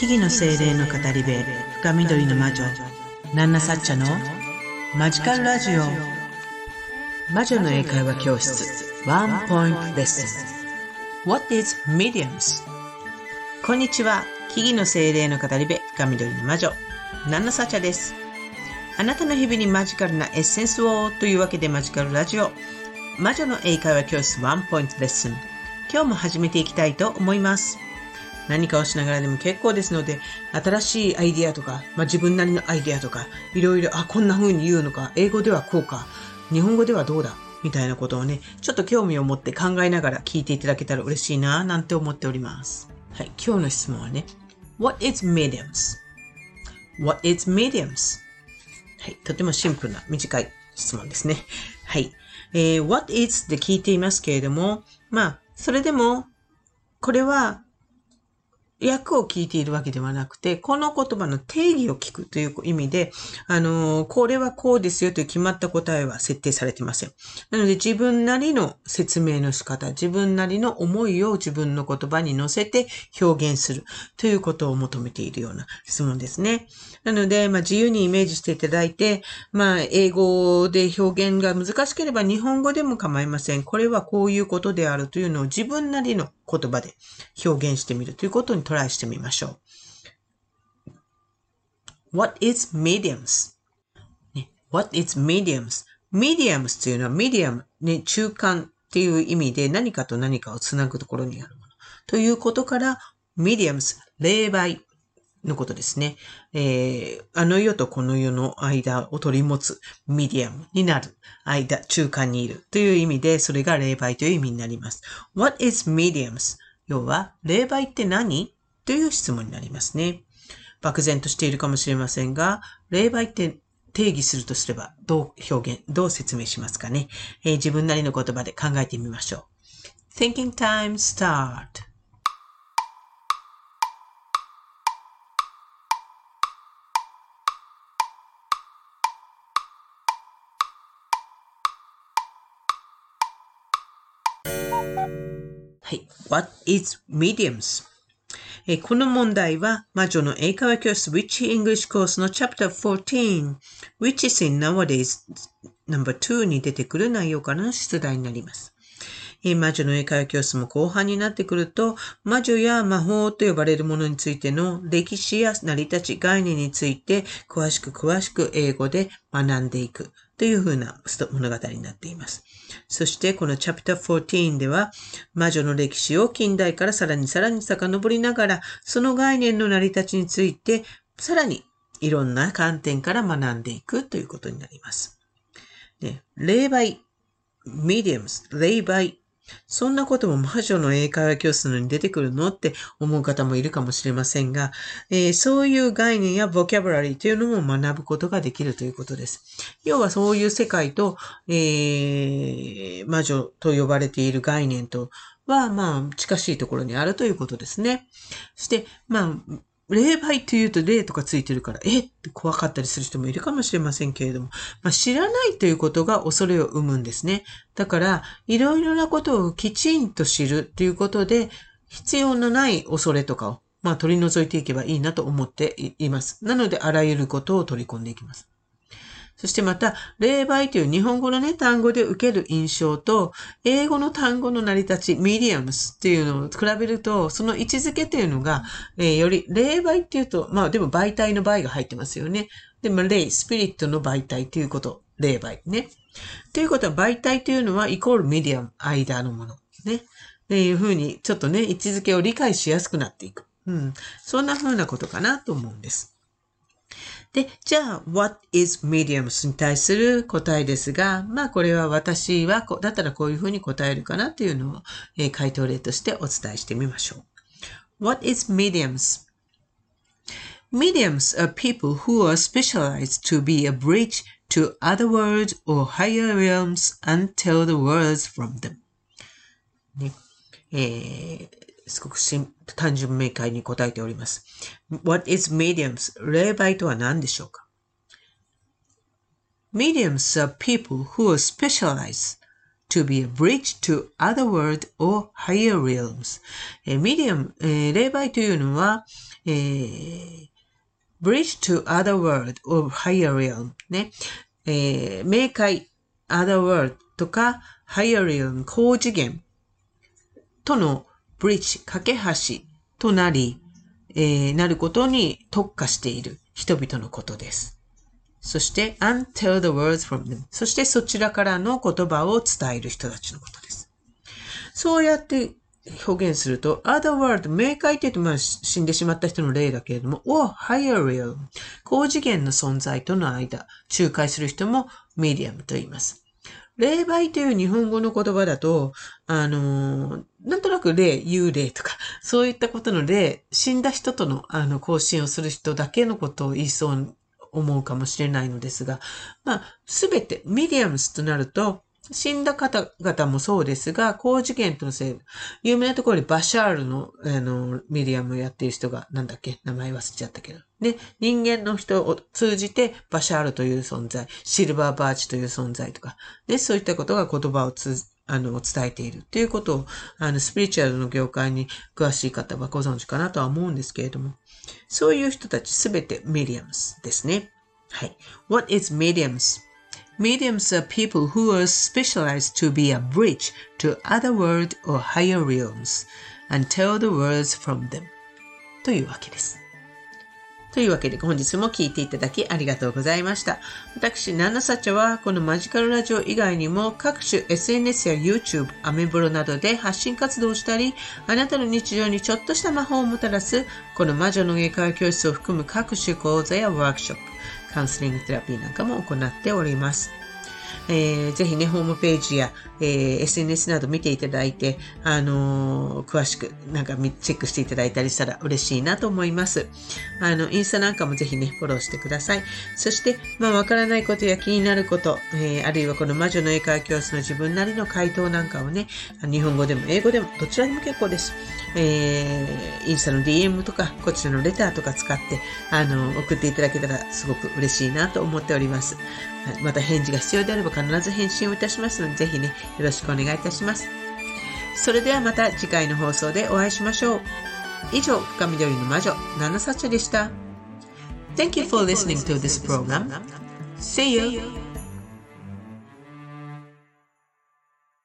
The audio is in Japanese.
木々の精霊の語り部深緑の魔女ナンナサッチャのマジカルラジオ。魔女の英会話教室ワンポイントレッスン。What is mediums? こんにちは木々の精霊の語り部深緑の魔女ナンナサッチャです。あなたの日々にマジカルなエッセンスをというわけでマジカルラジオ。魔女の英会話教室ワンポイントレッスン。今日も始めていきたいと思います。何かをしながらでも結構ですので、新しいアイディアとか、まあ、自分なりのアイディアとか、いろいろ、あ、こんな風に言うのか、英語ではこうか、日本語ではどうだ、みたいなことをね、ちょっと興味を持って考えながら聞いていただけたら嬉しいな、なんて思っております。はい、今日の質問はね、What is mediums?What is mediums? はい、とてもシンプルな短い質問ですね。はい。えー、What is って聞いていますけれども、まあ、それでも、これは訳を聞いているわけではなくて、この言葉の定義を聞くという意味で、あの、これはこうですよという決まった答えは設定されていません。なので自分なりの説明の仕方、自分なりの思いを自分の言葉に乗せて表現するということを求めているような質問ですね。なので、まあ、自由にイメージしていただいて、まあ、英語で表現が難しければ日本語でも構いません。これはこういうことであるというのを自分なりの言葉で表現してみるということにトライしてみましょう。What is mediums? What is mediums? mediums というのは medium、ね、中間っていう意味で何かと何かをつなぐところにあるもの。ということから mediums、霊媒のことですね。えー、あの世とこの世の間を取り持つミディアムになる間、中間にいるという意味で、それが霊媒という意味になります。What is mediums? 要は、霊媒って何という質問になりますね。漠然としているかもしれませんが、霊媒って定義するとすれば、どう表現、どう説明しますかね。えー、自分なりの言葉で考えてみましょう。Thinking time start. はい。What is mediums? えこの問題は、魔女の英会話教室 Which English Course の Chapter 14 Which is in Nowadays No.2 に出てくる内容からの出題になります。え魔女の英会話教室も後半になってくると、魔女や魔法と呼ばれるものについての歴史や成り立ち概念について詳しく詳しく英語で学んでいくというふうな物語になっています。そしてこのチャプター14では魔女の歴史を近代からさらにさらに遡りながらその概念の成り立ちについてさらにいろんな観点から学んでいくということになります。で、霊媒、メディアムス、霊媒そんなことも魔女の英会話教室のに出てくるの？って思う方もいるかもしれませんが、えー、そういう概念やボキャブラリーというのも学ぶことができるということです。要はそういう世界と、えー、魔女と呼ばれている概念とは、まあ、近しいところにあるということですね。そして、まあ、霊媒って言うと霊とかついてるから、え？って怖かったりする人もいるかもしれませんけれども、まあ、知らないということが恐れを生むんですね。だから、いろいろなことをきちんと知るということで、必要のない恐れとかを、まあ、取り除いていけばいいなと思っています。なので、あらゆることを取り込んでいきます。そしてまた、霊媒という日本語のね、単語で受ける印象と、英語の単語の成り立ち、メディアムスっていうのを比べると、その位置づけっていうのが、えー、より、霊媒っていうと、まあでも媒体の場合が入ってますよね。でも、霊、スピリットの媒体ということ、霊媒ね。ということは、媒体というのはイコールメディアム、間のもの。ね。っていうふうに、ちょっとね、位置づけを理解しやすくなっていく。うん。そんなふうなことかなと思うんです。で、じゃあ、what is mediums に対する答えですが、まあこれは私はこ、だったらこういうふうに答えるかなっていうのを、えー、回答例としてお伝えしてみましょう。What is mediums? Mediums are people who are specialized to be a bridge to other worlds or higher realms and tell the worlds from them. ねえーすごく単純明快に答えております。What is mediums? 霊媒とは何でしょうか Mediums are people who are specialized to be a bridge to other world or higher realms. えー、medium、えー、霊媒というのは、えー、bridge to other world or higher realm ね、えー、明快 other world とか higher realm 高次元とのブリッジ、架け橋となり、えー、なることに特化している人々のことです。そして、and tell the words from them. そしてそちらからの言葉を伝える人たちのことです。そうやって表現すると、other world, 明快って言うと、まあ、死んでしまった人の例だけれども、or higher real 高次元の存在との間、仲介する人も medium と言います。霊媒という日本語の言葉だと、あの、なんとなく霊、幽霊とか、そういったことの霊、死んだ人との、あの、交信をする人だけのことを言いそう思うかもしれないのですが、まあ、すべて mediums となると、死んだ方々もそうですが、高次元とのせい、有名なところにバシャールの、あの、ミディアムをやっている人が、なんだっけ名前忘れちゃったけど。で、人間の人を通じて、バシャールという存在、シルバーバーチという存在とか、で、そういったことが言葉を通あの、伝えているということを、あの、スピリチュアルの業界に詳しい方はご存知かなとは思うんですけれども、そういう人たちすべてメディアムスですね。はい。What is mediums? Mediums are people who are specialized to be a bridge to other world or higher realms and tell the words from them というわけです。 というわけで本日も聞いていただきありがとうございました。私、ナナサチャはこのマジカルラジオ以外にも各種 SNS や YouTube、アメブロなどで発信活動をしたり、あなたの日常にちょっとした魔法をもたらすこの魔女の英会話教室を含む各種講座やワークショップ、カウンセリングテラピーなんかも行っております。えー、ぜひね、ホームページや、えー、SNS など見ていただいて、あのー、詳しくなんかチェックしていただいたりしたら嬉しいなと思います。あの、インスタなんかもぜひね、フォローしてください。そして、まあ、わからないことや気になること、えー、あるいはこの魔女の英会話教室の自分なりの回答なんかをね、日本語でも英語でもどちらでも結構です。えー、インスタの DM とか、こちらのレターとか使って、あの、送っていただけたらすごく嬉しいなと思っております。また返事が必要であれば必ず返信をいたしますので、ぜひね、よろしくお願いいたします。それではまた次回の放送でお会いしましょう。以上、深緑の魔女、ナナサチでした。Thank you for listening to this program. See you!